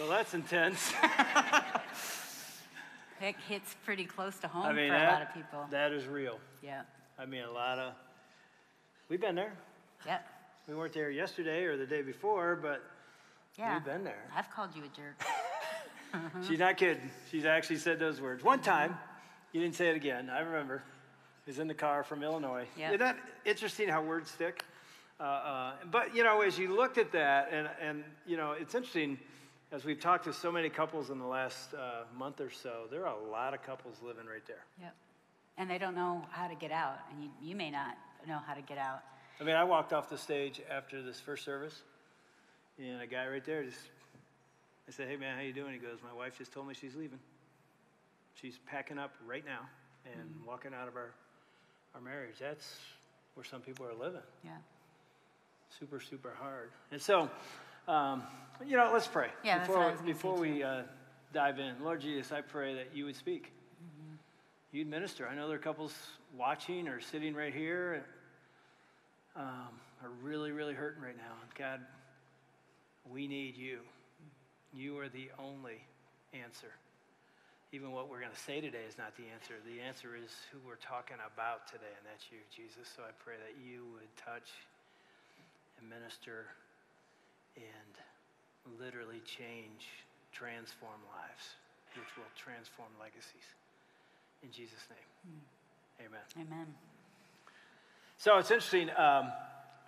So that's intense. It hits pretty close to home I mean, for a lot of people. that is real. Yeah. I mean, a lot of, we've been there. Yep. We weren't there yesterday or the day before, but Yeah. We've been there. I've called you a jerk. she's not kidding. She's actually said those words. One time, you didn't say it again. I remember. He was in the car from Illinois. Yeah. Isn't that interesting how words stick? Uh, uh, but, you know, as you looked at that, and, and, you know, it's interesting, as we've talked to so many couples in the last uh, month or so, there are a lot of couples living right there. Yep. And they don't know how to get out, and you, you may not know how to get out. I mean, I walked off the stage after this first service, and a guy right there just, I said, "Hey man, how you doing?" He goes, "My wife just told me she's leaving. She's packing up right now and walking out of our our marriage." That's where some people are living, Yeah. super super hard. And so, um, you know, let's pray Yeah, before what I was gonna before we uh, dive in. Lord Jesus, I pray that you would speak. You'd minister. I know there are couples watching or sitting right here um, are really, really hurting right now. God, we need you. You are the only answer. Even what we're going to say today is not the answer. The answer is who we're talking about today, and that's you, Jesus. So I pray that you would touch and minister and literally change, transform lives, which will transform legacies. In Jesus' name, amen. Amen. So it's interesting. Um,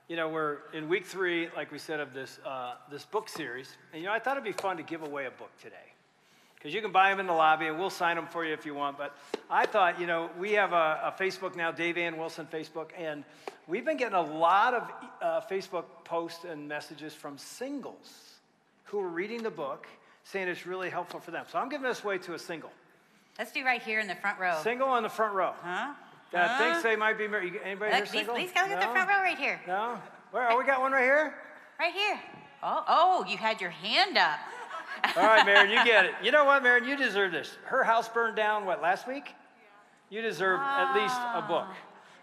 you know, we're in week three, like we said, of this uh, this book series, and you know, I thought it'd be fun to give away a book today, because you can buy them in the lobby, and we'll sign them for you if you want. But I thought, you know, we have a, a Facebook now, Dave Ann Wilson Facebook, and we've been getting a lot of uh, Facebook posts and messages from singles who are reading the book, saying it's really helpful for them. So I'm giving this away to a single, Let's do right here in the front row. single on the front row. Huh? That Huh? thinks they might be married. Anybody here Look, these, single? these guys at the front row right here. No? Where? Oh, we got one right here? Right here. Oh, oh, you had your hand up. All right, Marin, you get it. You know what, Marin? You deserve this. Her house burned down, what, last week? You deserve at least a book.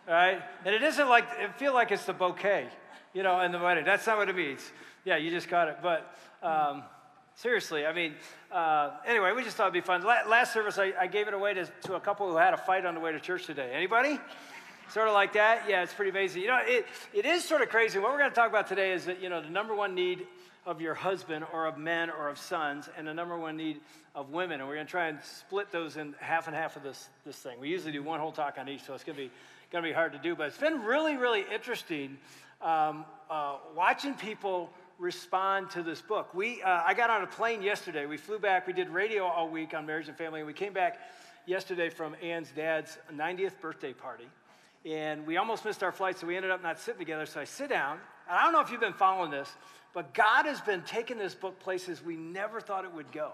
All right? And it isn't like, it feel like it's the bouquet, you know, in the wedding. That's not what it means. Yeah, you just got it. But um, seriously, I mean, uh, anyway, we just thought it'd be fun. La- last service, I, I gave it away to, to a couple who had a fight on the way to church today. Anybody? Sort of like that? Yeah, it's pretty amazing. You know, it, it is sort of crazy. What we're going to talk about today is that, you know, the number one need of your husband or of men or of sons and the number one need of women. And we're going to try and split those in half and half of this, this thing. We usually do one whole talk on each, so it's going to be, going to be hard to do. But it's been really, really interesting um, uh, watching people respond to this book. We, uh, I got on a plane yesterday. We flew back. We did radio all week on marriage and family. And we came back yesterday from Ann's dad's 90th birthday party. And we almost missed our flight, so we ended up not sitting together. So I sit down, and I don't know if you've been following this, but God has been taking this book places we never thought it would go.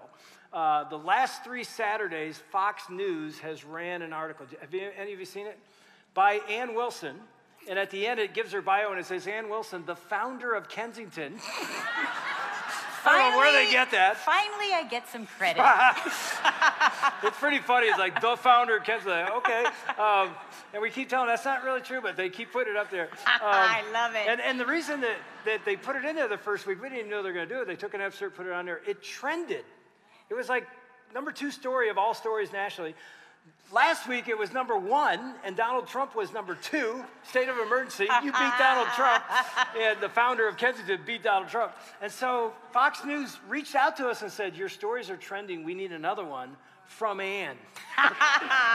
Uh, the last three Saturdays, Fox News has ran an article. Have you, any of you seen it? By Ann Wilson. And at the end, it gives her bio and it says, Ann Wilson, the founder of Kensington. I don't know where they get that. Finally, I get some credit. it's pretty funny. It's like the founder of Kensington. Okay. Um, and we keep telling them that's not really true, but they keep putting it up there. Um, I love it. And, and the reason that, that they put it in there the first week, we didn't even know they were going to do it. They took an excerpt, put it on there. It trended. It was like number two story of all stories nationally. Last week it was number one, and Donald Trump was number two. State of emergency. You beat Donald Trump, and the founder of Kensington beat Donald Trump. And so Fox News reached out to us and said, Your stories are trending. We need another one from Ann,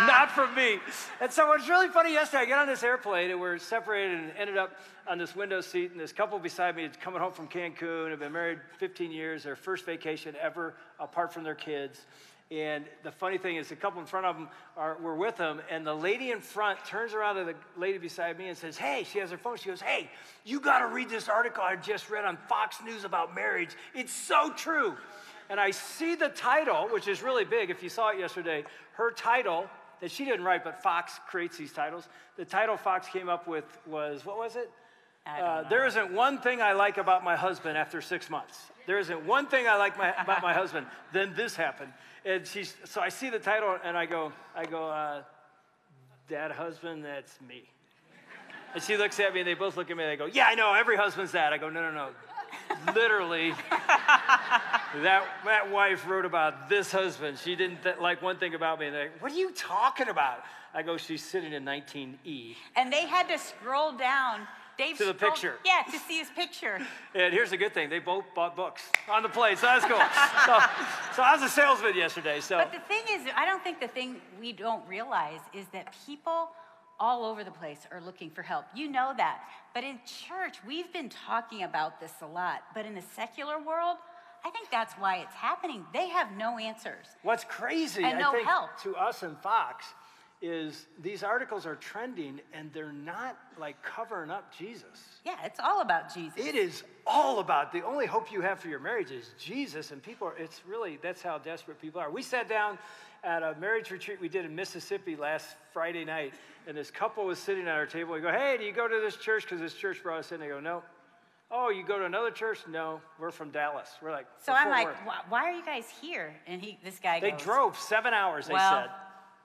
not from me. And so it was really funny yesterday. I get on this airplane, and we're separated and ended up on this window seat, and this couple beside me is coming home from Cancun, have been married 15 years, their first vacation ever apart from their kids. And the funny thing is, the couple in front of them are, were with them, and the lady in front turns around to the lady beside me and says, Hey, she has her phone. She goes, Hey, you got to read this article I just read on Fox News about marriage. It's so true. And I see the title, which is really big. If you saw it yesterday, her title that she didn't write, but Fox creates these titles. The title Fox came up with was what was it? Uh, there isn't one thing I like about my husband after six months. There isn't one thing I like my, about my husband. Then this happened, and she's so I see the title and I go, I go, uh, that husband, that's me. And she looks at me and they both look at me and they go, yeah, I know, every husband's that. I go, no, no, no, literally, that, that wife wrote about this husband. She didn't th- like one thing about me. And like, what are you talking about? I go, she's sitting in 19E. And they had to scroll down. Dave To the scrolled- picture. Yeah, to see his picture. And here's the good thing: they both bought books on the plane, so that's cool. so, so I was a salesman yesterday. So But the thing is, I don't think the thing we don't realize is that people all over the place are looking for help. You know that. But in church, we've been talking about this a lot. But in the secular world, I think that's why it's happening. They have no answers. what's crazy, And I no think, help. to us and Fox, is these articles are trending and they're not like covering up Jesus. Yeah, it's all about Jesus. It is all about the only hope you have for your marriage is Jesus, and people are. It's really that's how desperate people are. We sat down at a marriage retreat we did in Mississippi last Friday night, and this couple was sitting at our table. We go, "Hey, do you go to this church? Because this church brought us in." They go, "No." Oh, you go to another church? No, we're from Dallas. We're like, So I'm like, why, are you guys here? And he, this guy they goes, drove seven hours. They well, said.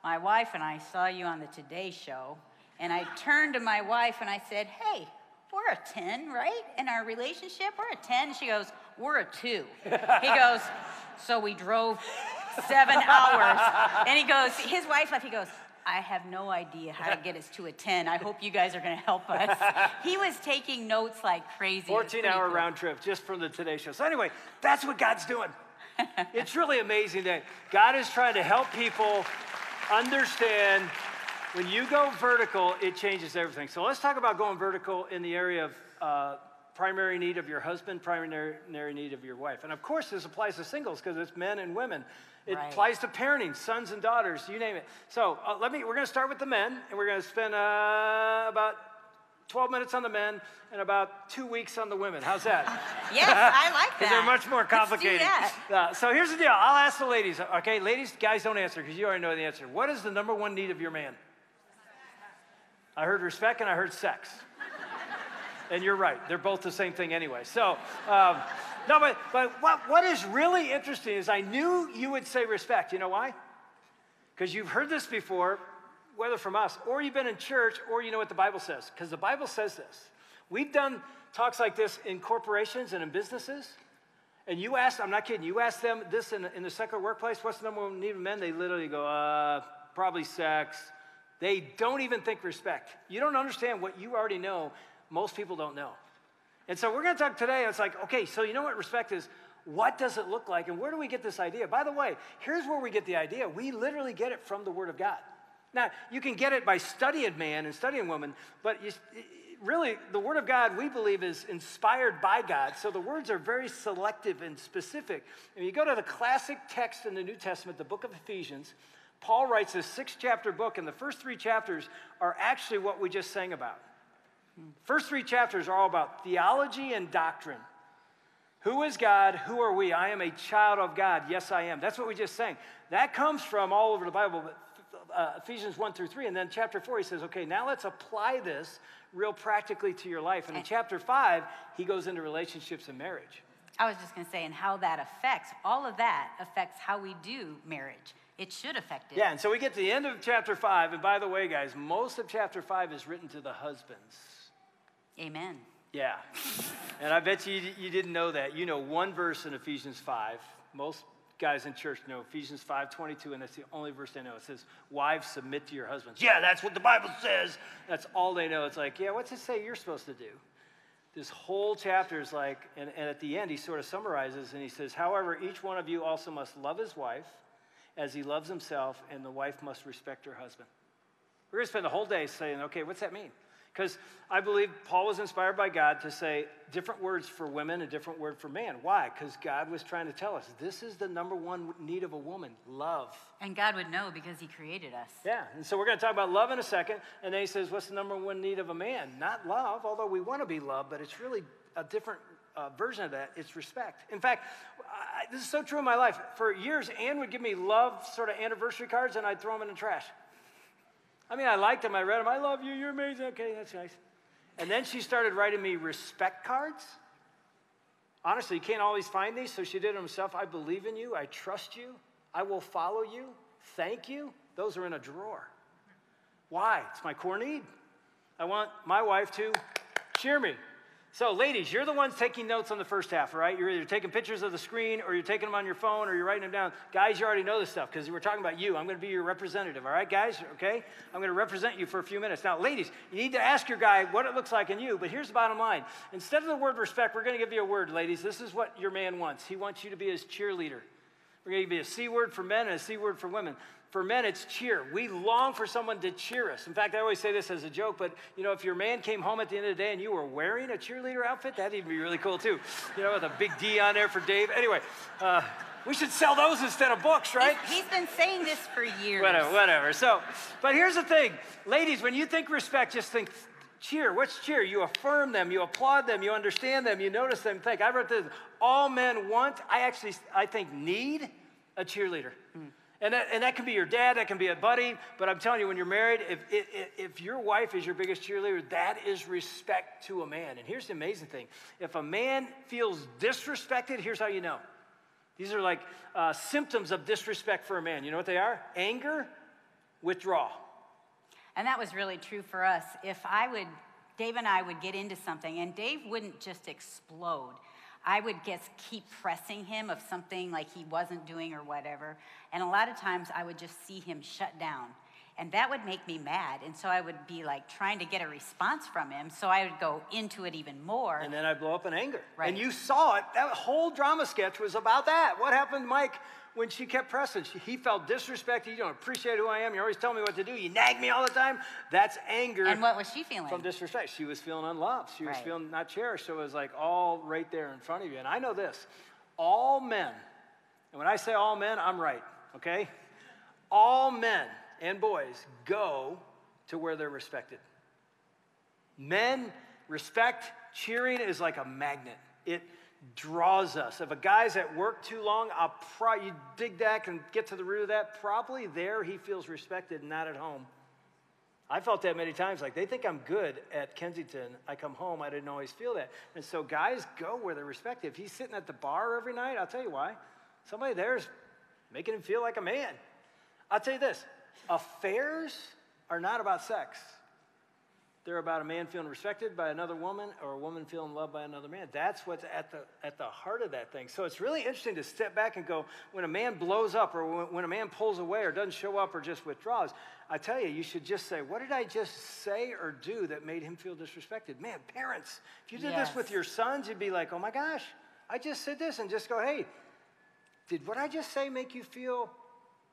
My wife and I saw you on the Today Show, and I turned to my wife and I said, "Hey, we're a ten, right? In our relationship, we're a 10. She goes, "We're a two. He goes, "So we drove seven hours." And he goes, his wife left. He goes. I have no idea how to get us to a 10. I hope you guys are going to help us. He was taking notes like crazy. 14 hour cool. round trip just from the Today Show. So, anyway, that's what God's doing. it's really amazing that God is trying to help people understand when you go vertical, it changes everything. So, let's talk about going vertical in the area of uh, primary need of your husband, primary need of your wife. And of course, this applies to singles because it's men and women. It Right. applies to parenting, sons and daughters, you name it. So, uh, let me, we're going to start with the men, and we're going to spend uh, about 12 minutes on the men and about two weeks on the women. How's that? Yes, I like that. Because they're much more complicated. Uh, so here's the deal. I'll ask the ladies. Okay, ladies, guys, don't answer because you already know the answer. What is the number one need of your man? I heard respect and I heard sex. and you're right. They're both the same thing anyway. So, um, no, but, but what, what is really interesting is I knew you would say respect. You know why? Because you've heard this before, whether from us, or you've been in church, or you know what the Bible says. Because the Bible says this. We've done talks like this in corporations and in businesses. And you ask, I'm not kidding, you ask them this in, in the secular workplace, what's the number one need of men? They literally go, uh, probably sex. They don't even think respect. You don't understand what you already know, most people don't know. And so we're to talk today. It's like, okay, so you know what respect is? What does it look like? And where do we get this idea? By the way, here's where we get the idea. We literally get it from the Word of God. Now, you can get it by studying man and studying woman, but you, really, the Word of God, we believe, is inspired by God. So the words are very selective and specific. And you go to the classic text in the New Testament, the book of Ephesians, Paul writes this six chapter book, and the first three chapters are actually what we just sang about. First three chapters are all about theology and doctrine. Who is God? Who are we? I am a child of God. Yes, I am. That's what we just sang. That comes from all over the Bible, but uh, Ephesians 1 through 3. And then chapter 4, he says, okay, now let's apply this real practically to your life. And in chapter 5, he goes into relationships and marriage. I was just going to say, and how that affects, all of that affects how we do marriage. It should affect it. Yeah, and so we get to the end of chapter 5. And by the way, guys, most of chapter 5 is written to the husbands. Amen. Yeah. And I bet you, you didn't know that. You know one verse in Ephesians 5. Most guys in church know Ephesians 5 22, and that's the only verse they know. It says, Wives, submit to your husbands. Yeah, that's what the Bible says. That's all they know. It's like, yeah, what's it say you're supposed to do? This whole chapter is like, and, and at the end, he sort of summarizes and he says, However, each one of you also must love his wife as he loves himself, and the wife must respect her husband. We're to spend the whole day saying, okay, what's that mean? Because I believe Paul was inspired by God to say different words for women a different word for man. Why? Because God was trying to tell us this is the number one need of a woman love. And God would know because He created us. Yeah, and so we're going to talk about love in a second. And then he says, What's the number one need of a man? Not love, although we want to be loved, but it's really a different uh, version of that. It's respect. In fact, I, this is so true in my life. For years, Ann would give me love sort of anniversary cards, and I'd throw them in the trash. I mean, I liked them. I read them. I love you. You're amazing. Okay, that's nice. And then she started writing me respect cards. Honestly, you can't always find these, so she did them herself. I believe in you. I trust you. I will follow you. Thank you. Those are in a drawer. Why? It's my core need. I want my wife to cheer me. So, ladies, you're the ones taking notes on the first half, right? You're either taking pictures of the screen or you're taking them on your phone or you're writing them down. Guys, you already know this stuff because we're talking about you. I'm going to be your representative, all right, guys? Okay? I'm going to represent you for a few minutes. Now, ladies, you need to ask your guy what it looks like in you, but here's the bottom line. Instead of the word respect, we're going to give you a word, ladies. This is what your man wants. He wants you to be his cheerleader. We're going to give you a C word for men and a C word for women. For men, it's cheer. We long for someone to cheer us. In fact, I always say this as a joke, but you know, if your man came home at the end of the day and you were wearing a cheerleader outfit, that'd even be really cool too. You know, with a big D on there for Dave. Anyway, uh, we should sell those instead of books, right? He's, he's been saying this for years. Whatever, whatever. So, but here's the thing, ladies, when you think respect, just think cheer. What's cheer? You affirm them, you applaud them, you understand them, you notice them. Think. I wrote this. All men want. I actually, I think, need a cheerleader. Mm. And that, and that can be your dad, that can be a buddy, but I'm telling you, when you're married, if, if, if your wife is your biggest cheerleader, that is respect to a man. And here's the amazing thing if a man feels disrespected, here's how you know. These are like uh, symptoms of disrespect for a man. You know what they are? Anger, withdrawal. And that was really true for us. If I would, Dave and I would get into something, and Dave wouldn't just explode. I would just keep pressing him of something like he wasn't doing or whatever. And a lot of times I would just see him shut down. And that would make me mad. And so I would be like trying to get a response from him. So I would go into it even more. And then I'd blow up in anger. Right. And you saw it. That whole drama sketch was about that. What happened, Mike? when she kept pressing. She, he felt disrespected. You don't appreciate who I am. You always tell me what to do. You nag me all the time. That's anger. And what was she feeling? From disrespect. She was feeling unloved. She was Right. feeling not cherished. So it was like all right there in front of you. And I know this all men, and when I say all men, I'm right, okay? All men and boys go to where they're respected. Men, respect, cheering is like a magnet. It draws us. If a guy's at work too long, I'll pro- you dig that and get to the root of that. Probably there he feels respected, not at home. I felt that many times. Like they think I'm good at Kensington. I come home, I didn't always feel that. And so guys go where they're respected. If he's sitting at the bar every night, I'll tell you why. Somebody there's making him feel like a man. I'll tell you this affairs are not about sex. They're about a man feeling respected by another woman or a woman feeling loved by another man. That's what's at the, at the heart of that thing. So it's really interesting to step back and go, when a man blows up or when, when a man pulls away or doesn't show up or just withdraws, I tell you, you should just say, what did I just say or do that made him feel disrespected? Man, parents, if you did Yes. this with your sons, you'd be like, oh my gosh, I just said this, and just go, hey, did what I just say make you feel?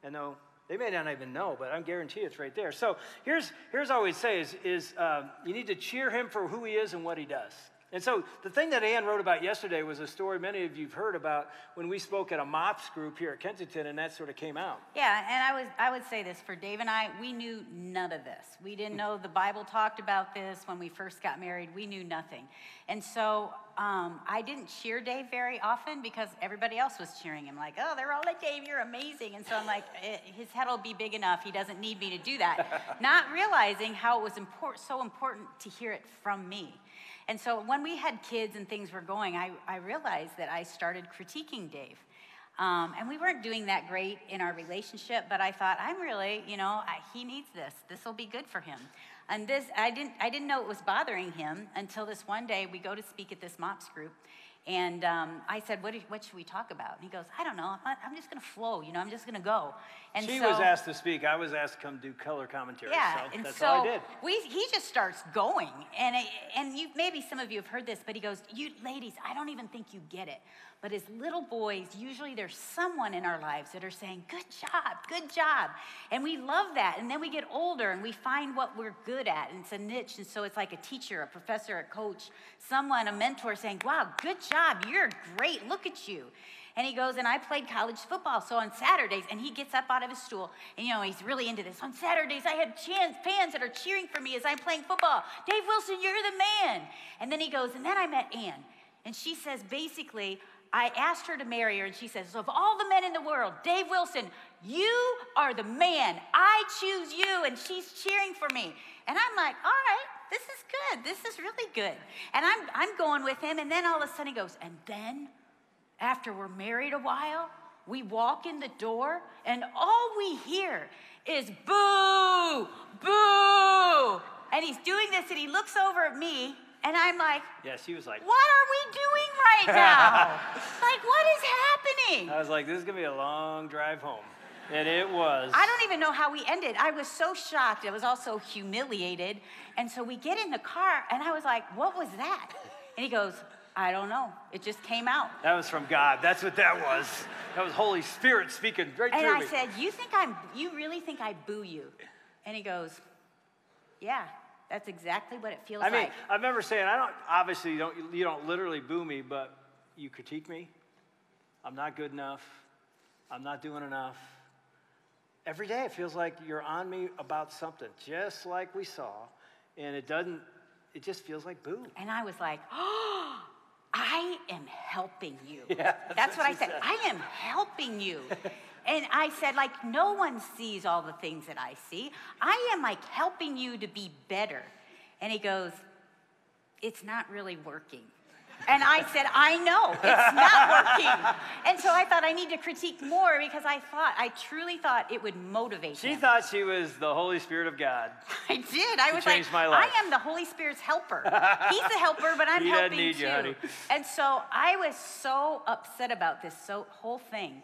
And no, they may not even know, but I guarantee it's right there. So here's here's all we say is is um, you need to cheer him for who he is and what he does. And so the thing that Ann wrote about yesterday was a story many of you've heard about when we spoke at a MOPS group here at Kensington, and that sort of came out. Yeah, and I was I would say this for Dave and I, we knew none of this. We didn't know the Bible talked about this when we first got married. We knew nothing, and so um, I didn't cheer Dave very often because everybody else was cheering him, like, "Oh, they're all like Dave, you're amazing." And so I'm like, eh, his head will be big enough. He doesn't need me to do that. Not realizing how it was import- so important to hear it from me. And so when we had kids and things were going, I, I realized that I started critiquing Dave. Um, and we weren't doing that great in our relationship, but I thought, I'm really, you know, I, he needs this. This will be good for him. And this, I didn't, I didn't know it was bothering him until this one day we go to speak at this MOPS group. And um, I said, what, do- what should we talk about? And he goes, I don't know. I'm, I'm just going to flow, you know, I'm just going to go. And she so, was asked to speak. I was asked to come do color commentary. yeah, so and that's so all I did. we he just starts going, and it, and you maybe some of you have heard this, but he goes, "You ladies, I don't even think you get it." But as little boys, usually there's someone in our lives that are saying, "Good job, good job," and we love that. And then we get older and we find what we're good at, and it's a niche. And so it's like a teacher, a professor, a coach, someone, a mentor saying, "Wow, good job, you're great. Look at you." And he goes, and I played college football. So on Saturdays, and he gets up out of his stool, and you know, he's really into this. On Saturdays, I have fans that are cheering for me as I'm playing football. Dave Wilson, you're the man. And then he goes, and then I met Ann. And she says, basically, I asked her to marry her, and she says, so Of all the men in the world, Dave Wilson, you are the man. I choose you. And she's cheering for me. And I'm like, All right, this is good. This is really good. And I'm, I'm going with him. And then all of a sudden he goes, And then after we're married a while, we walk in the door and all we hear is boo, boo. And he's doing this and he looks over at me And I'm like, Yeah, she was like, what are we doing right now? like, what is happening? I was like, this is gonna be a long drive home. And it was. I don't even know how we ended. I was so shocked. I was also humiliated. And so we get in the car, and I was like, what was that? And he goes, I don't know. It just came out. That was from God. That's what that was. That was Holy Spirit speaking right And I me. said, You think I'm, you really think I boo you? And he goes, Yeah, that's exactly what it feels like. I mean, like. I remember saying, I don't, obviously, you don't, you don't literally boo me, but you critique me. I'm not good enough. I'm not doing enough. Every day it feels like you're on me about something, just like we saw. And it doesn't, it just feels like boo. And I was like, Oh, I am helping you. Yeah, that's, that's what what I said. said. I am helping you. and I said, like, no one sees all the things that I see. I am like helping you to be better. And he goes, It's not really working. And I said, I know, it's not working. And so I thought I need to critique more because I thought, I truly thought it would motivate She him. thought she was the Holy Spirit of God. I did. I was like, changed my life. I am the Holy Spirit's helper. He's the helper, but I'm He helping need too. you, honey. And so I was so upset about this so whole thing.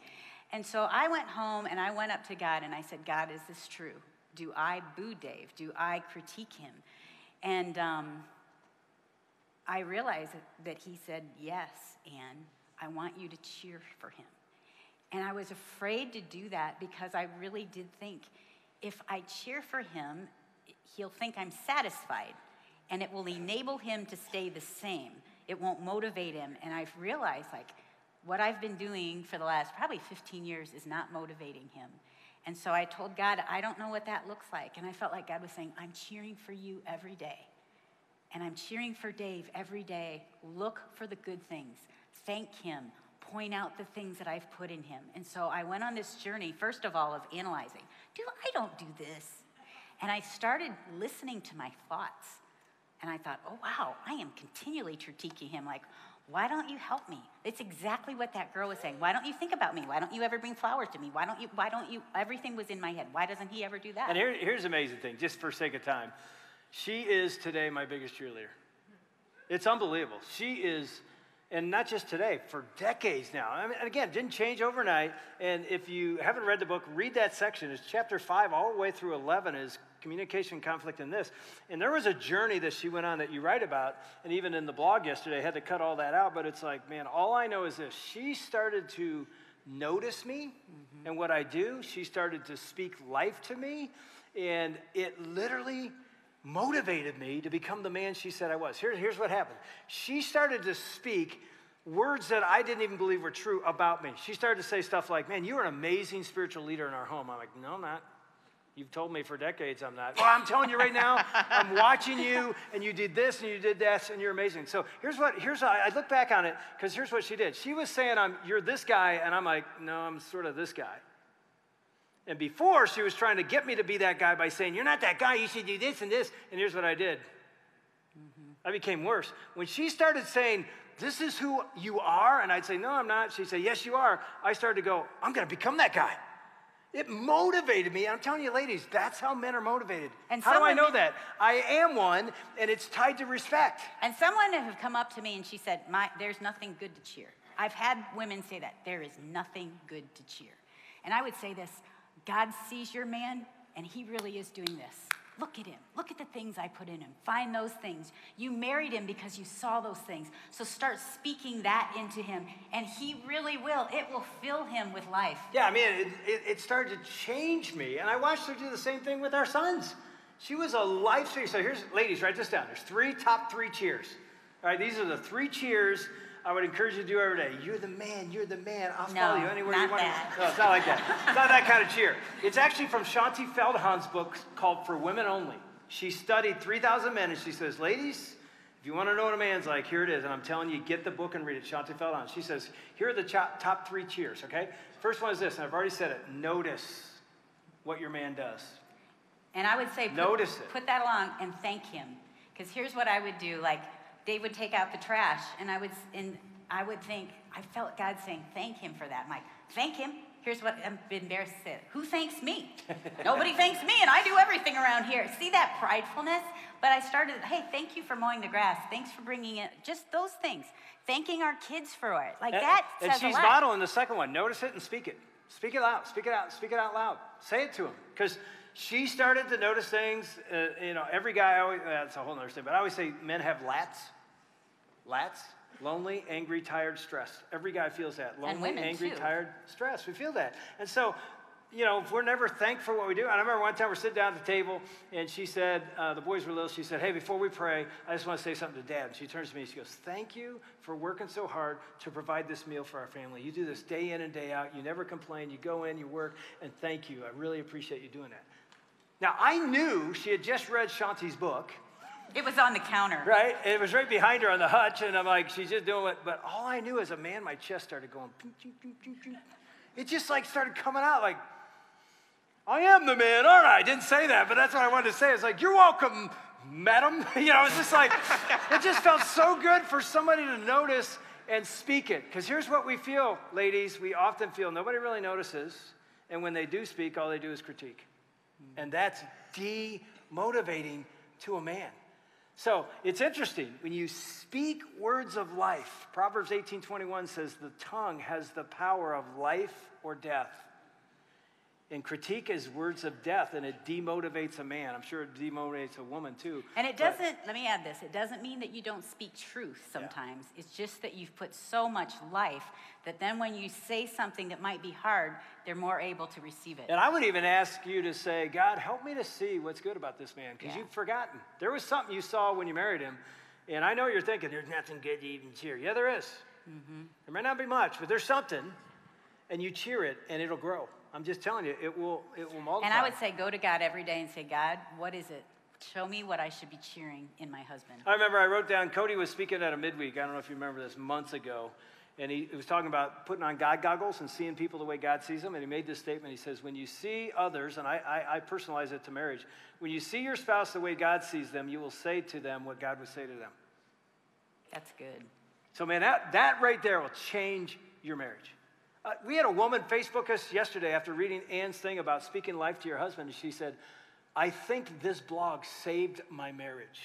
And so I went home and I went up to God and I said, God, is this true? Do I boo Dave? Do I critique him? And um, I realized that- he said, Yes, Ann, I want you to cheer for him. And I was afraid to do that because I really did think if I cheer for him, he'll think I'm satisfied and it will enable him to stay the same. It won't motivate him. And I've realized, like, what I've been doing for the last probably 15 years is not motivating him. And so I told God, I don't know what that looks like. And I felt like God was saying, I'm cheering for you every day. And I'm cheering for Dave every day. Look for the good things, thank him, point out the things that I've put in him. And so I went on this journey, first of all, of analyzing do I don't do this. And I started listening to my thoughts. And I thought, oh, wow, I am continually critiquing him. Like, why don't you help me? It's exactly what that girl was saying. Why don't you think about me? Why don't you ever bring flowers to me? Why don't you, why don't you, everything was in my head. Why doesn't he ever do that? And here, here's amazing thing, just for sake of time. She is today my biggest cheerleader. It's unbelievable. She is, and not just today, for decades now. I mean, and again, didn't change overnight. And if you haven't read the book, read that section. It's chapter five all the way through 11 is communication, conflict, and this. And there was a journey that she went on that you write about. And even in the blog yesterday, I had to cut all that out. But it's like, man, all I know is this. She started to notice me mm-hmm. and what I do. She started to speak life to me. And it literally motivated me to become the man she said I was. Here, here's what happened. She started to speak words that I didn't even believe were true about me. She started to say stuff like, Man, you're an amazing spiritual leader in our home. I'm like, No, I'm not. You've told me for decades I'm not. Well, I'm telling you right now, I'm watching you, and you did this and you did that, and you're amazing. So here's what, here's how I look back on it, because here's what she did. She was saying, I'm, You're this guy, and I'm like, No, I'm sort of this guy. And before, she was trying to get me to be that guy by saying, You're not that guy, you should do this and this. And here's what I did I became worse. When she started saying, This is who you are, and I'd say, No, I'm not. She'd say, Yes, you are. I started to go, I'm going to become that guy. It motivated me. I'm telling you, ladies, that's how men are motivated. And how do I know that? I am one, and it's tied to respect. And someone have come up to me and she said, My, There's nothing good to cheer. I've had women say that. There is nothing good to cheer. And I would say this God sees your man, and he really is doing this. Look at him. Look at the things I put in him. Find those things. You married him because you saw those things. So start speaking that into him, and he really will. It will fill him with life. Yeah, I mean, it, it, it started to change me. And I watched her do the same thing with our sons. She was a life changer. So here's, ladies, write this down. There's three top three cheers. All right, these are the three cheers I would encourage you to do every day. You're the man, you're the man. I'll No, follow you anywhere you want that. to. No, it's not like that. It's not that kind of cheer. It's actually from Shaunti Feldhahn's book called For Women Only. She studied 3,000 men and she says, ladies, if you want to know what a man's like, here it is. And I'm telling you, get the book and read it. Shaunti Feldhahn. She says, here are the top, top three cheers, okay? First one is this, and I've already said it. Notice what your man does. And I would say, put, Notice it. put that along and thank him. Because here's what I would do: like Dave would take out the trash, and I would and I would think I felt God saying, "Thank him for that." I'm like, "Thank him. here's what I'm embarrassed to say. Who thanks me? Nobody thanks me, and I do everything around here. See that pridefulness? But I started, hey, thank you for mowing the grass. Thanks for bringing it. Just those things. Thanking our kids for it. Like and, that and says she's a lot. modeling the second one. Notice it and speak it. Speak it out. Speak it out. Speak it out loud. Say it to him. Because she started to notice things. Uh, you know, every guy always, that's a whole other thing, but I always say men have lats. Lats. Lonely, angry, tired, stressed. Every guy feels that. Lonely, women, angry, too. tired, stressed. We feel that. And so, you know, if we're never thankful for what we do. And I remember one time we're sitting down at the table, and she said, uh, the boys were little, she said, hey, before we pray, I just want to say something to dad. And she turns to me and she goes, thank you for working so hard to provide this meal for our family. You do this day in and day out. You never complain. You go in, you work, and thank you. I really appreciate you doing that. Now, I knew she had just read Shaunti's book, It was on the counter. right? And it was right behind her on the hutch, and I'm like, she's just doing it. But all I knew as a man, my chest started going, ping, ping, ping, it just like started coming out like, I am the man, aren't I? I didn't say that, but that's what I wanted to say. It's like, you're welcome, madam. You know, it's just like, it just felt so good for somebody to notice and speak it. Because here's what we feel, ladies. We often feel nobody really notices. And when they do speak, all they do is critique. And that's demotivating to a man. So it's interesting when you speak words of life. Proverbs 18:21 says the tongue has the power of life or death. And critique is words of death, and it demotivates a man. I'm sure it demotivates a woman too. And it doesn't, let me add this, it doesn't mean that you don't speak truth sometimes. It's just that you've put so much life that then when you say something that might be hard, they're more able to receive it. And I would even ask you to say, God, help me to see what's good about this man, because Yeah. you've forgotten. There was something you saw when you married him, and I know you're thinking, there's nothing good to even cheer. Yeah, there is. Mm-hmm. There may not be much, but there's something, and you cheer it, and it'll grow. I'm just telling you, it will, it will multiply. And I would say, go to God every day and say, God, what is it? Show me what I should be cheering in my husband. I remember I wrote down, Cody was speaking at a midweek. I don't know if you remember this months ago. And he, he was talking about putting on God goggles and seeing people the way God sees them. And he made this statement. He says, When you see others, and I, I, I personalize it to marriage, when you see your spouse the way God sees them, you will say to them what God would say to them. That's good. So, man, that, that right there will change your marriage. Uh, we had a woman Facebook us yesterday after reading Ann's thing about speaking life to your husband. And she said, I think this blog saved my marriage.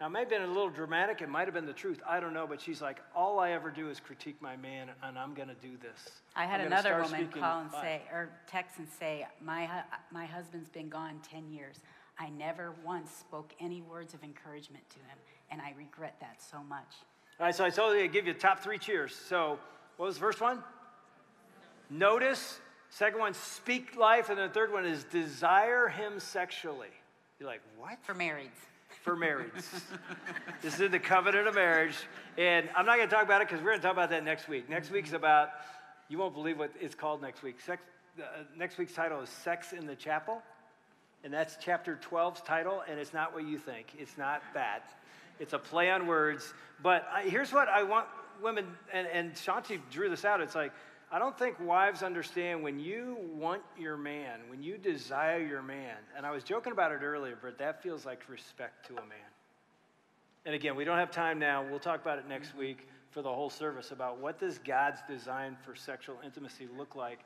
Now, it may have been a little dramatic. It might have been the truth. I don't know. But she's like, all I ever do is critique my man, and I'm going to do this. I had another woman call and life." say, or text and say, my, my husband's been gone 10 years. I never once spoke any words of encouragement to him, and I regret that so much. All right, so I told you I'd give you top three cheers. So, what was the first one? Notice. Second one, speak life. And the third one is desire him sexually. You're like, what? For marrieds. For marriage. this is the covenant of marriage. And I'm not going to talk about it because we're going to talk about that next week. Next week's about, you won't believe what it's called next week. Sex, uh, next week's title is Sex in the Chapel. And that's chapter 12's title, and it's not what you think. It's not that. It's a play on words. But I, here's what I want women, and, and Shaunti drew this out. It's like, I don't think wives understand when you want your man, when you desire your man, and I was joking about it earlier, but that feels like respect to a man. And again, we don't have time now. We'll talk about it next mm-hmm. week for the whole service about what does God's design for sexual intimacy look like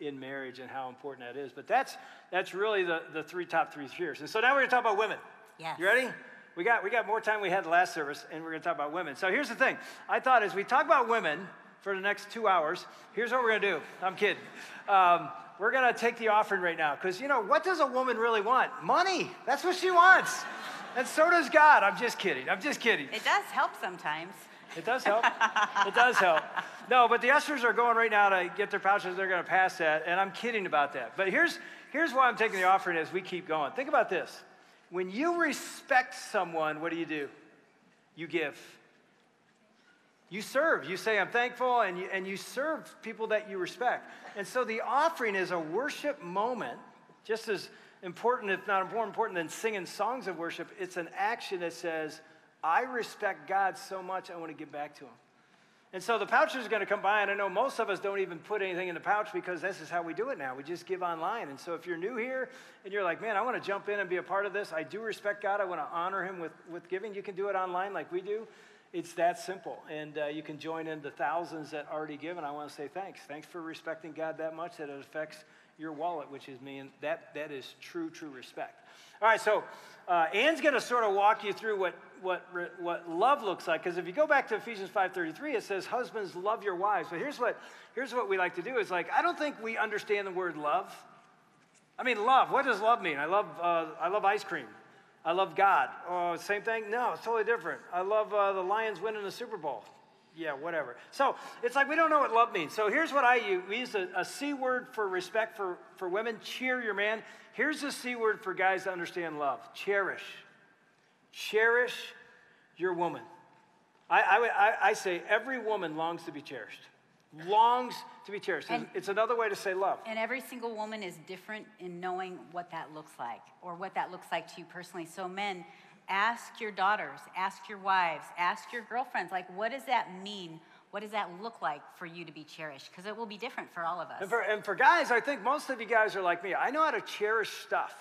in marriage and how important that is. But that's that's really the, the three top three cheers. And so now we're gonna talk about women. Yes. You ready? We got we got more time we had last service, and we're gonna talk about women. So here's the thing. I thought as we talk about women for the next two hours, here's what we're gonna do. I'm kidding. Um, we're gonna take the offering right now, because you know, what does a woman really want? Money. That's what she wants. And so does God. I'm just kidding. I'm just kidding. It does help sometimes. It does help. it does help. No, but the ushers are going right now to get their pouches. They're going to pass that, and I'm kidding about that. But here's here's why I'm taking the offering as we keep going. Think about this: when you respect someone, what do you do? You give. You serve. You say, I'm thankful, and you, and you serve people that you respect. And so the offering is a worship moment, just as important, if not more important than singing songs of worship. It's an action that says, I respect God so much, I want to give back to Him. And so the pouches are going to come by, and I know most of us don't even put anything in the pouch because this is how we do it now. We just give online. And so if you're new here and you're like, man, I want to jump in and be a part of this, I do respect God. I want to honor Him with, with giving. You can do it online like we do. It's that simple. And uh, you can join in the thousands that already give. And I want to say thanks. Thanks for respecting God that much that it affects your wallet, which is me. And that, that is true, true respect. All right, so uh, Ann's going to sort of walk you through what, what, what love looks like. Because if you go back to Ephesians 5.33, it says, husbands, love your wives. But here's what, here's what we like to do is like, I don't think we understand the word love. I mean, love. What does love mean? I love, uh, I love ice cream. I love God. Oh, same thing? No, it's totally different. I love uh, the Lions winning the Super Bowl. Yeah, whatever. So it's like we don't know what love means. So here's what I use. We use a, a C word for respect for, for women. Cheer your man. Here's a C word for guys to understand love. Cherish. Cherish your woman. I, I, I say every woman longs to be cherished longs to be cherished. And, it's another way to say love. And every single woman is different in knowing what that looks like or what that looks like to you personally. So, men, ask your daughters, ask your wives, ask your girlfriends, like, what does that mean? What does that look like for you to be cherished? Because it will be different for all of us. And for, and for guys, I think most of you guys are like me. I know how to cherish stuff.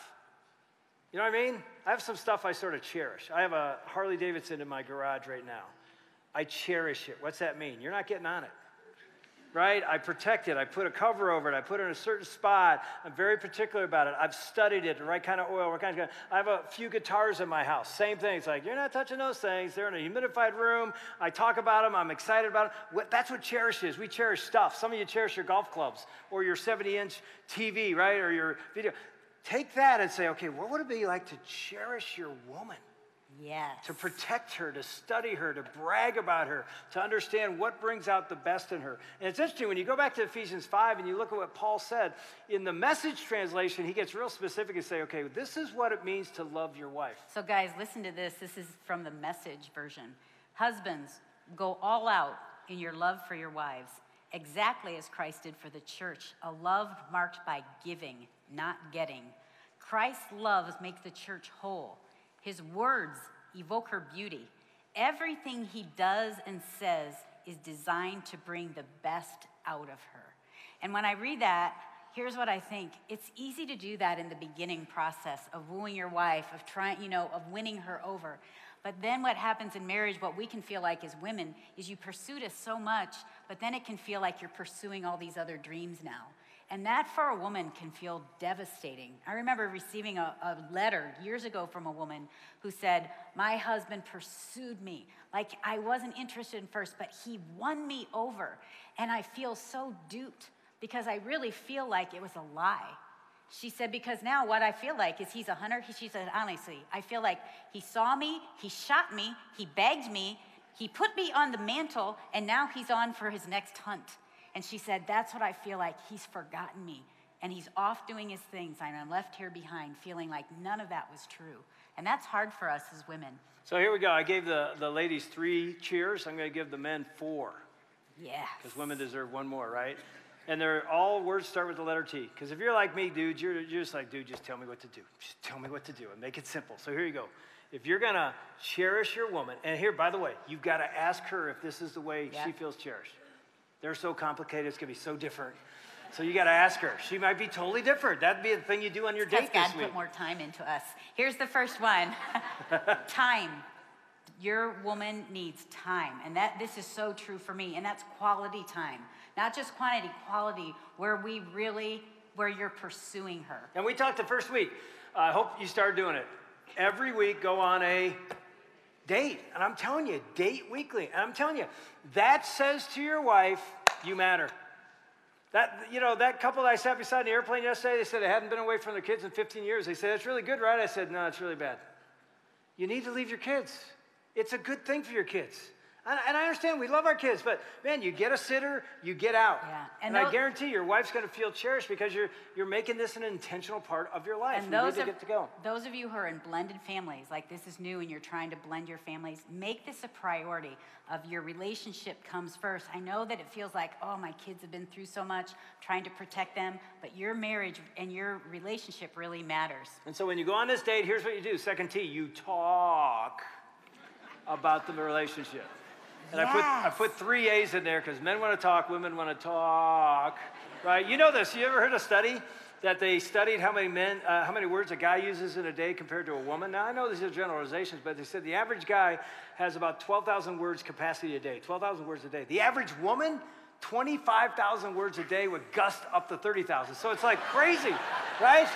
You know what I mean? I have some stuff I sort of cherish. I have a Harley Davidson in my garage right now. I cherish it. What's that mean? You're not getting on it right? I protect it. I put a cover over it. I put it in a certain spot. I'm very particular about it. I've studied it, the right kind of oil, what kind of. I have a few guitars in my house. Same thing. It's like, you're not touching those things. They're in a humidified room. I talk about them. I'm excited about them. That's what cherish is. We cherish stuff. Some of you cherish your golf clubs or your 70 inch TV, right? Or your video. Take that and say, okay, what would it be like to cherish your woman? Yes. To protect her, to study her, to brag about her, to understand what brings out the best in her. And it's interesting when you go back to Ephesians 5 and you look at what Paul said, in the message translation, he gets real specific and say, okay, this is what it means to love your wife. So, guys, listen to this. This is from the message version. Husbands, go all out in your love for your wives, exactly as Christ did for the church, a love marked by giving, not getting. Christ's love makes the church whole. His words evoke her beauty. Everything he does and says is designed to bring the best out of her. And when I read that, here's what I think. It's easy to do that in the beginning process of wooing your wife, of trying, you know, of winning her over. But then what happens in marriage, what we can feel like as women, is you pursued us so much, but then it can feel like you're pursuing all these other dreams now. And that for a woman can feel devastating. I remember receiving a, a, letter years ago from a woman who said, My husband pursued me. Like I wasn't interested in first, but he won me over. And I feel so duped because I really feel like it was a lie. She said, Because now what I feel like is he's a hunter. She said, Honestly, I feel like he saw me, he shot me, he begged me, he put me on the mantle, and now he's on for his next hunt. And she said, That's what I feel like. He's forgotten me. And he's off doing his things. And I'm left here behind feeling like none of that was true. And that's hard for us as women. So here we go. I gave the, the ladies three cheers. I'm going to give the men four. Yeah. Because women deserve one more, right? And they're all words start with the letter T. Because if you're like me, dude, you're, you're just like, dude, just tell me what to do. Just tell me what to do and make it simple. So here you go. If you're going to cherish your woman, and here, by the way, you've got to ask her if this is the way yeah. she feels cherished. They're so complicated, it's gonna be so different. So you got to ask her. She might be totally different. That'd be the thing you do on your date God this week. put more time into us. Here's the first one: time. Your woman needs time, and that this is so true for me. And that's quality time, not just quantity, quality, where we really, where you're pursuing her. And we talked the first week. I hope you start doing it. Every week, go on a date. And I'm telling you, date weekly. And I'm telling you, that says to your wife, you matter. That, you know, that couple that I sat beside in the airplane yesterday, they said they hadn't been away from their kids in 15 years. They said, it's really good, right? I said, no, it's really bad. You need to leave your kids. It's a good thing for your kids. And I understand we love our kids, but man, you get a sitter, you get out. Yeah. And, and I guarantee your wife's going to feel cherished because you're you're making this an intentional part of your life. And those, of, those of you who are in blended families, like this is new and you're trying to blend your families, make this a priority of your relationship comes first. I know that it feels like, oh, my kids have been through so much, trying to protect them, but your marriage and your relationship really matters. And so when you go on this date, here's what you do. Second T, you talk about the relationship. And yes. I, put, I put three A's in there because men want to talk, women want to talk, right? You know this. You ever heard a study that they studied how many men, uh, how many words a guy uses in a day compared to a woman. Now I know these are generalizations, but they said the average guy has about 12,000 words capacity a day. 12,000 words a day. The average woman, 25,000 words a day with gust up to 30,000. So it's like crazy, right?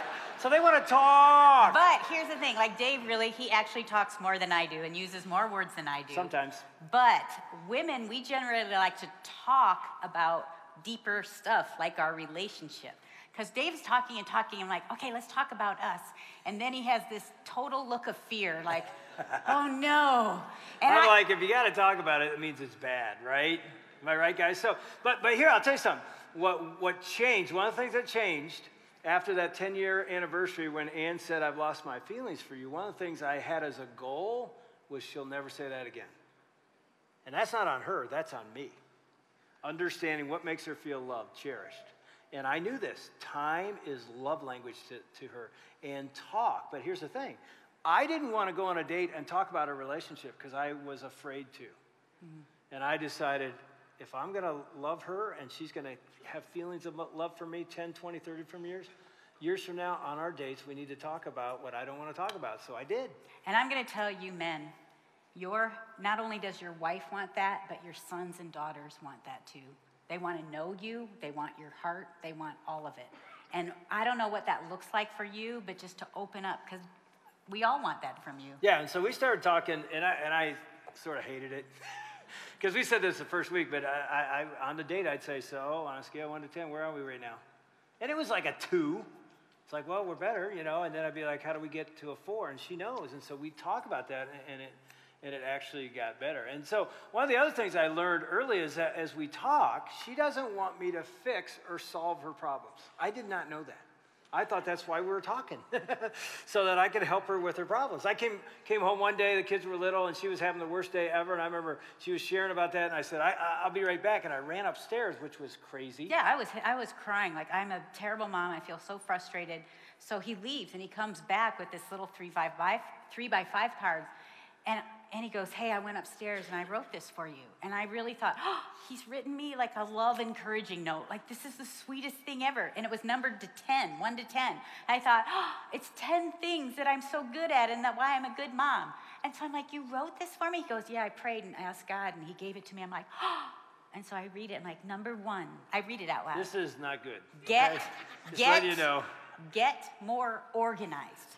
So they want to talk. But here's the thing like Dave really, he actually talks more than I do and uses more words than I do. Sometimes. But women, we generally like to talk about deeper stuff like our relationship. Because Dave's talking and talking, I'm like, okay, let's talk about us. And then he has this total look of fear, like, oh no. And I'm I, like, if you got to talk about it, it means it's bad, right? Am I right, guys? So, but but here, I'll tell you something. What what changed? One of the things that changed after that 10 year anniversary, when Ann said, "I've lost my feelings for you," one of the things I had as a goal was she'll never say that again. And that's not on her. That's on me. Understanding what makes her feel loved, cherished. And I knew this. Time is love language to, to her. And talk. But here's the thing I didn't want to go on a date and talk about a relationship because I was afraid to. Mm-hmm. And I decided if I'm going to love her and she's going to have feelings of love for me 10, 20, 30 from years, years from now on our dates, we need to talk about what I don't want to talk about. So I did. And I'm going to tell you, men, your not only does your wife want that, but your sons and daughters want that too. They want to know you, they want your heart, they want all of it. And I don't know what that looks like for you, but just to open up, because we all want that from you. Yeah, and so we started talking, and I, and I sort of hated it. Because we said this the first week, but I, I, on the date, I'd say, So, on a scale 1 to 10, where are we right now? And it was like a 2. It's like, Well, we're better, you know. And then I'd be like, How do we get to a 4? And she knows. And so we talk about that, and it, and it actually got better. And so, one of the other things I learned early is that as we talk, she doesn't want me to fix or solve her problems. I did not know that. I thought that's why we were talking, so that I could help her with her problems. I came, came home one day, the kids were little, and she was having the worst day ever. And I remember she was sharing about that, and I said, I, will be right back. And I ran upstairs, which was crazy. Yeah, I was, I was crying. Like, I'm a terrible mom. I feel so frustrated. So he leaves, and he comes back with this little three, by five three by five cards. And and he goes, Hey, I went upstairs and I wrote this for you. And I really thought, Oh, he's written me like a love encouraging note. Like, this is the sweetest thing ever. And it was numbered to 10, 1 to 10. And I thought, Oh, it's 10 things that I'm so good at and that why I'm a good mom. And so I'm like, You wrote this for me? He goes, Yeah, I prayed and I asked God and he gave it to me. I'm like, Oh. And so I read it. I'm like, Number one, I read it out loud. This is not good. Get, okay? get, you know. get more organized.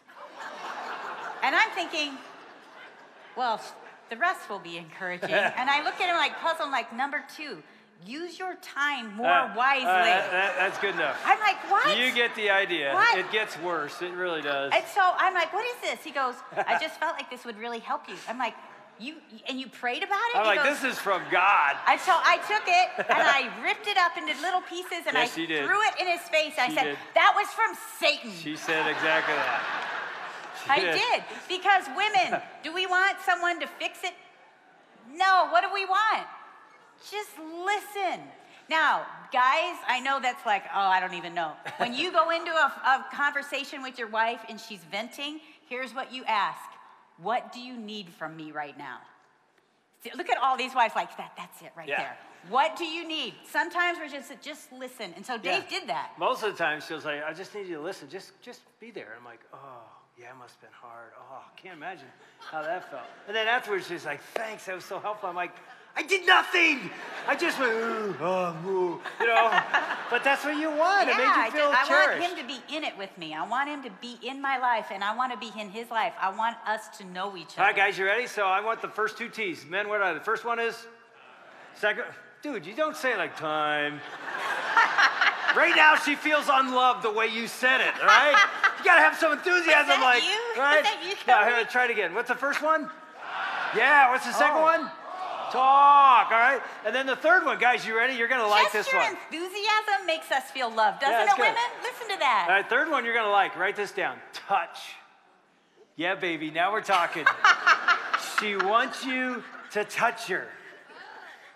and I'm thinking, well, the rest will be encouraging. and I look at him like puzzle, like number two, use your time more uh, wisely. Uh, that, that's good enough. I'm like, what? You get the idea. What? It gets worse. It really does. And so I'm like, what is this? He goes, I just felt like this would really help you. I'm like, you and you prayed about it? I'm he like, goes, this is from God. And so I took it and I ripped it up into little pieces and yes, I threw it in his face. I said, did. that was from Satan. She said exactly that. I did. Because women, do we want someone to fix it? No. What do we want? Just listen. Now, guys, I know that's like, oh, I don't even know. When you go into a, a conversation with your wife and she's venting, here's what you ask What do you need from me right now? Look at all these wives like that. That's it right yeah. there. What do you need? Sometimes we're just just listen. And so Dave yeah. did that. Most of the time, she was like, "I just need you to listen. Just just be there." I'm like, "Oh." Yeah, it must have been hard. Oh, I can't imagine how that felt. And then afterwards, she's like, thanks, that was so helpful. I'm like, I did nothing. I just went, ooh, oh, ooh, you know. but that's what you want. Yeah, it made you feel I, cherished. I want him to be in it with me. I want him to be in my life, and I want to be in his life. I want us to know each other. All right, guys, you ready? So I want the first two T's. Men, what are they? The first one is? Second? Dude, you don't say like time. right now, she feels unloved the way you said it, all right? You gotta have some enthusiasm, like, you? right? You now, here, try it again. What's the first one? Yeah, what's the second oh. one? Talk, all right? And then the third one, guys, you ready? You're gonna like Just this your one. enthusiasm makes us feel loved, doesn't yeah, it, good. women? Listen to that. All right, third one you're gonna like. Write this down. Touch. Yeah, baby, now we're talking. she wants you to touch her.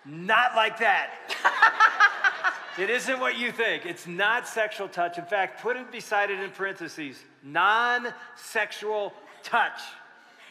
Not like that. It isn't what you think. It's not sexual touch. In fact, put it beside it in parentheses non sexual touch.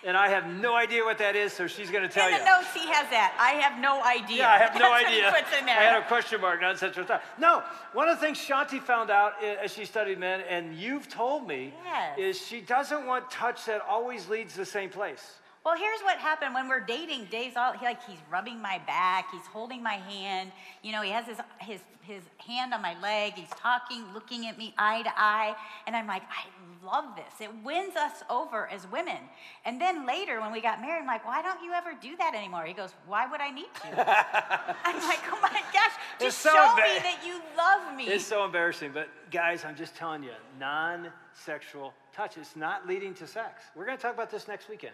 And I have no idea what that is, so she's going to tell In you. the notes, he has that. I have no idea. Yeah, I have no idea. He puts in there. I had a question mark, not central time. No, one of the things Shaunti found out as she studied men, and you've told me, Yes. is she doesn't want touch that always leads to the same place. Well, here's what happened when we're dating. Dave's all he, like he's rubbing my back, he's holding my hand. You know, he has his his his hand on my leg. He's talking, looking at me eye to eye, and I'm like, I love this. It wins us over as women. And then later, when we got married, I'm like, why don't you ever do that anymore? He goes, Why would I need to? I'm like, Oh my gosh, just so show me that you love me. It's so embarrassing, but guys, I'm just telling you, non-sexual touch. It's not leading to sex. We're going to talk about this next weekend.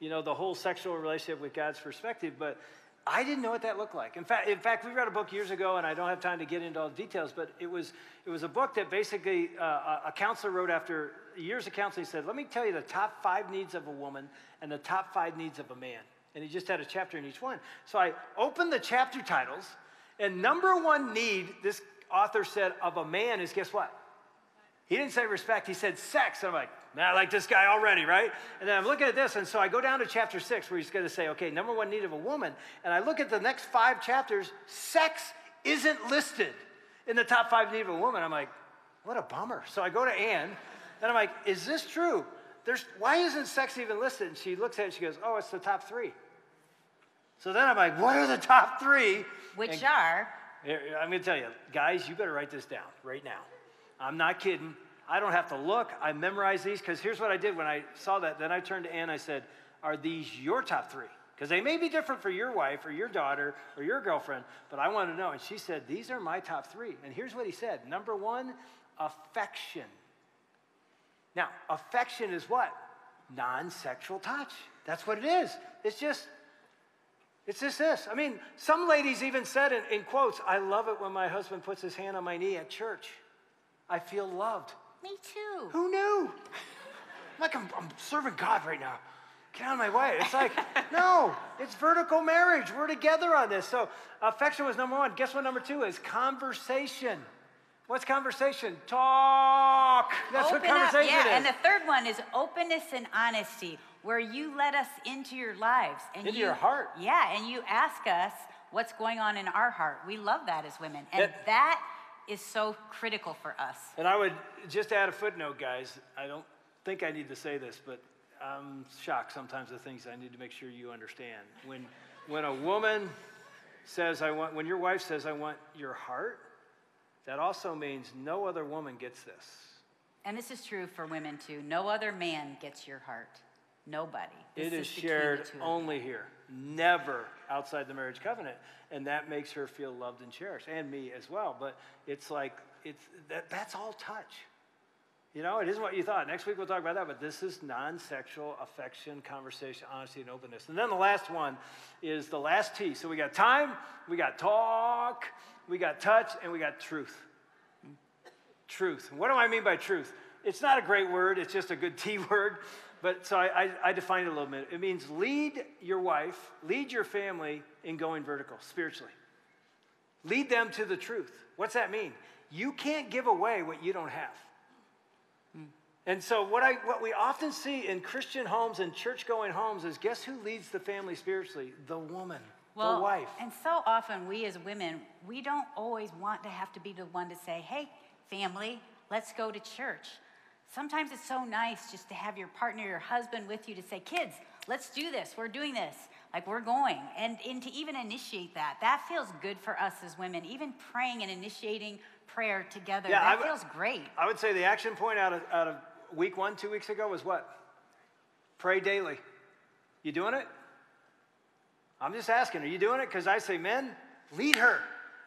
You know, the whole sexual relationship with God's perspective, but I didn't know what that looked like. In fact, in fact, we read a book years ago, and I don't have time to get into all the details, but it was it was a book that basically uh, a counselor wrote after years of counseling. He said, "Let me tell you the top five needs of a woman and the top five needs of a man." And he just had a chapter in each one. So I opened the chapter titles, and number one need this author said of a man is guess what? He didn't say respect, he said sex. And I'm like, man, I like this guy already, right? And then I'm looking at this, and so I go down to chapter six where he's going to say, okay, number one need of a woman. And I look at the next five chapters, sex isn't listed in the top five need of a woman. I'm like, what a bummer. So I go to Ann, and I'm like, is this true? There's, why isn't sex even listed? And she looks at it and she goes, oh, it's the top three. So then I'm like, what are the top three? Which And- are I'm going to tell you, guys, you better write this down right now. I'm not kidding. I don't have to look. I memorize these because here's what I did when I saw that. Then I turned to Ann. I said, Are these your top three? Because they may be different for your wife or your daughter or your girlfriend, but I want to know. And she said, These are my top three. And here's what he said Number one, affection. Now, affection is what? Non sexual touch. That's what it is. It's just it's just this. I mean, some ladies even said in, in quotes, I love it when my husband puts his hand on my knee at church. I feel loved. me too. Who knew? like I'm, I'm serving God right now. Get out of my way. It's like, no, it's vertical marriage. We're together on this. So affection was number one. Guess what number two is? Conversation. What's conversation? Talk. That's what Open up, yeah. is. And the third one is openness and honesty, where you let us into your lives and Into you, your heart. Yeah, and you ask us what's going on in our heart. We love that as women, and It- that is so critical for us. And I would just add a footnote, guys. I don't think I need to say this, but I'm shocked sometimes the things I need to make sure you understand. When, when a woman says, I want, when your wife says, I want your heart, that also means no other woman gets this. And this is true for women too. No other man gets your heart. Nobody. It This is shared only here, never outside the marriage covenant. And that makes her feel loved and cherished, and me as well. But it's like, it's, that, that's all touch. You know, it isn't what you thought. Next week we'll talk about that, but this is non sexual affection, conversation, honesty, and openness. And then the last one is the last T. So we got time, we got talk, we got touch, and we got truth. Truth. What do I mean by truth? It's not a great word, it's just a good T word. But so I, I, I define it a little bit. It means lead your wife, lead your family in going vertical spiritually. Lead them to the truth. What's that mean? You can't give away what you don't have. Hmm. And so, what, I, what we often see in Christian homes and church going homes is guess who leads the family spiritually? The woman, the wife. And so often we as women, we don't always want to have to be the one to say, hey, family, let's go to church. Sometimes it's so nice just to have your partner, your husband with you to say, kids, let's do this. We're doing this. Like we're going. And, and to even initiate that, that feels good for us as women. Even praying and initiating prayer together, Yeah, that w- feels great. I would say the action point out of, out of week one, two weeks ago, was what? Pray daily. You doing it? I'm just asking, are you doing it? Because I say, men, lead her.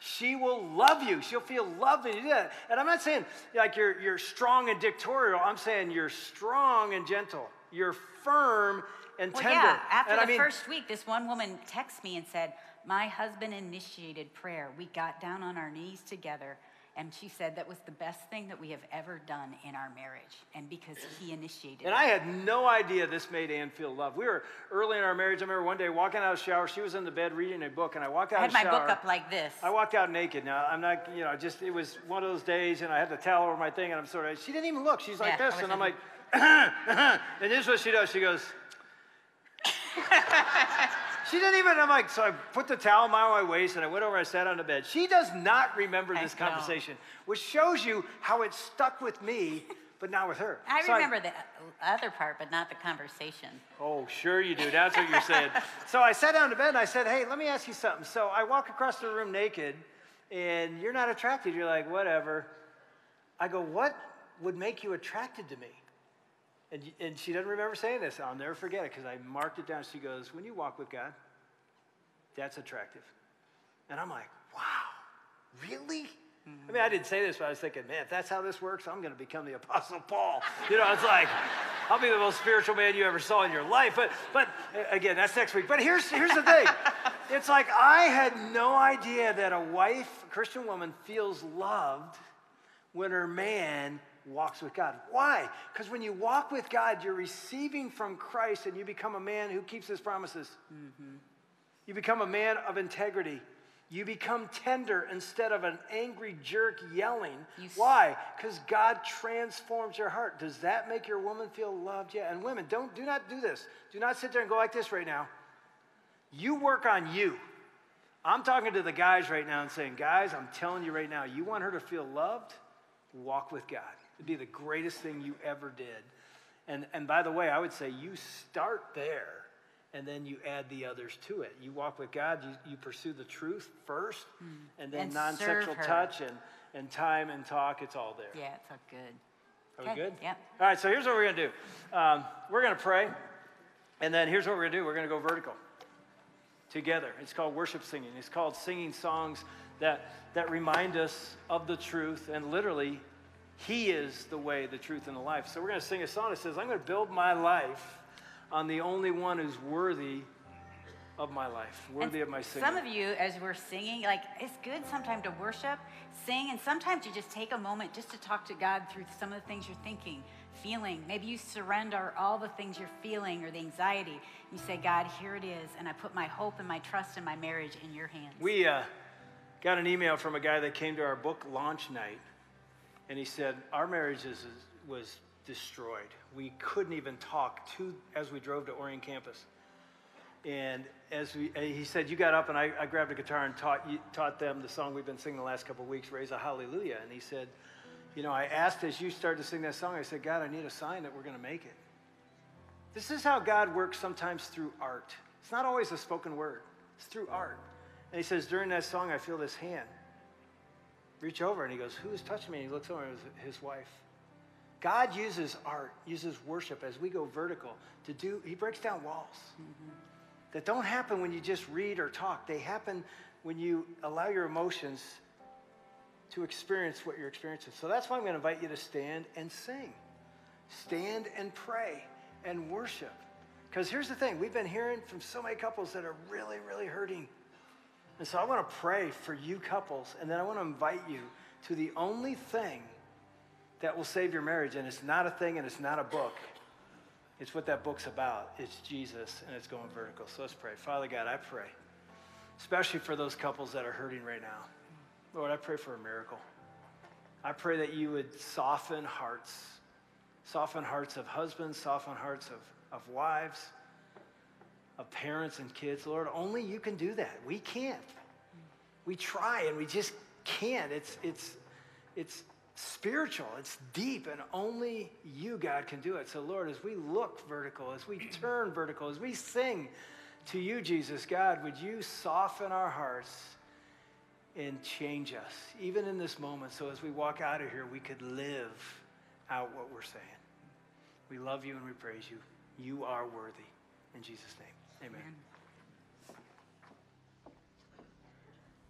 She will love you. She'll feel loved when you do that. And I'm not saying like you're, you're strong and dictatorial. I'm saying you're strong and gentle. You're firm and Well, tender. yeah. After and the I mean, first week, this one woman texted me and said, My husband initiated prayer. We got down on our knees together. And she said that was the best thing that we have ever done in our marriage. And because he initiated And it. I had no idea this made Ann feel loved. We were early in our marriage. I remember one day walking out of the shower. She was in the bed reading a book, and I walked out I had of my shower. book up like this. I walked out naked. Now I'm not, you know, just it was one of those days, and I had the towel over my thing, and I'm sort of. She didn't even look. She's like Yeah, this, and I'm like- like, and this is what she does. She goes, she didn't even, I'm like, so I put the towel around my waist and I went over and I sat on the bed. She does not remember I this know. conversation, which shows you how it stuck with me, but not with her. I So remember the other part, but not the conversation. Oh, sure you do. That's what you're saying. so I sat down to bed and I said, Hey, let me ask you something. So I walk across the room naked and you're not attracted. You're like, Whatever. I go, What would make you attracted to me? And, and she doesn't remember saying this. I'll never forget it because I marked it down. She goes, When you walk with God, that's attractive. And I'm like, Wow, really? I mean, I didn't say this, but I was thinking, man, if that's how this works, I'm going to become the Apostle Paul. You know, it's like, I'll be the most spiritual man you ever saw in your life. But, but again, that's next week. But here's, here's the thing it's like I had no idea that a wife, a Christian woman, feels loved when her man walks with God. Why? Because when you walk with God, you're receiving from Christ and you become a man who keeps his promises. Mm-hmm. You become a man of integrity. You become tender instead of an angry jerk yelling. You Why? Because God transforms your heart. Does that make your woman feel loved? Yeah. And women, don't do not do this. Do not sit there and go like this right now. You work on you. I'm talking to the guys right now and saying, guys, I'm telling you right now, you want her to feel loved? Walk with God. It'd be the greatest thing you ever did. And, and by the way, I would say you start there and then you add the others to it. You walk with God, you, you pursue the truth first, and then And non sexual touch and, and time and talk, it's all there. Yeah, it's all good. Are we good? Yeah. All right, so here's what we're going to do um, we're going to pray, and then here's what we're going to do we're going to go vertical together. It's called worship singing, it's called singing songs that, that remind us of the truth, and literally, He is the way, the truth, and the life. So we're going to sing a song that says, I'm going to build my life on the only one who's worthy of my life, worthy And of my singing. Some of you, as we're singing, like it's good sometimes to worship, sing, and sometimes you just take a moment just to talk to God through some of the things you're thinking, feeling. Maybe you surrender all the things you're feeling or the anxiety. You say, God, here it is, and I put my hope and my trust and my marriage in your hands. We uh, got an email from a guy that came to our book launch night, and he said our marriage is, was destroyed. We couldn't even talk to as we drove to Orion campus. And as we, he said, you got up and I, I grabbed a guitar and taught, you, taught them the song we've been singing the last couple of weeks, Raise a Hallelujah. And he said, you know, I asked as you started to sing that song, I said, God, I need a sign that we're going to make it. This is how God works sometimes through art. It's not always a spoken word, it's through art. And he says, during that song, I feel this hand reach over, and he goes, Who is touching me? And he looks over, and his wife. God uses art, uses worship as we go vertical to do, he breaks down walls mm-hmm. that don't happen when you just read or talk. They happen when you allow your emotions to experience what you're experiencing. So that's why I'm going to invite you to stand and sing. Stand and pray and worship. Because here's the thing we've been hearing from so many couples that are really, really hurting. And so I want to pray for you couples, and then I want to invite you to the only thing that will save your marriage. And it's not a thing and it's not a book. It's what that book's about. It's Jesus, and it's going vertical. So let's pray. Father God, I pray, especially for those couples that are hurting right now. Lord, I pray for a miracle. I pray that you would soften hearts, soften hearts of husbands, soften hearts of, of wives, of parents and kids. Lord, only you can do that. We can't. We try and we just can't. It's, it's, it's spiritual, it's deep, and only you, God, can do it. So, Lord, as we look vertical, as we turn vertical, as we sing to you, Jesus, God, would you soften our hearts and change us, even in this moment, so as we walk out of here, we could live out what we're saying. We love you and we praise you. You are worthy. In Jesus' name, amen. Amen.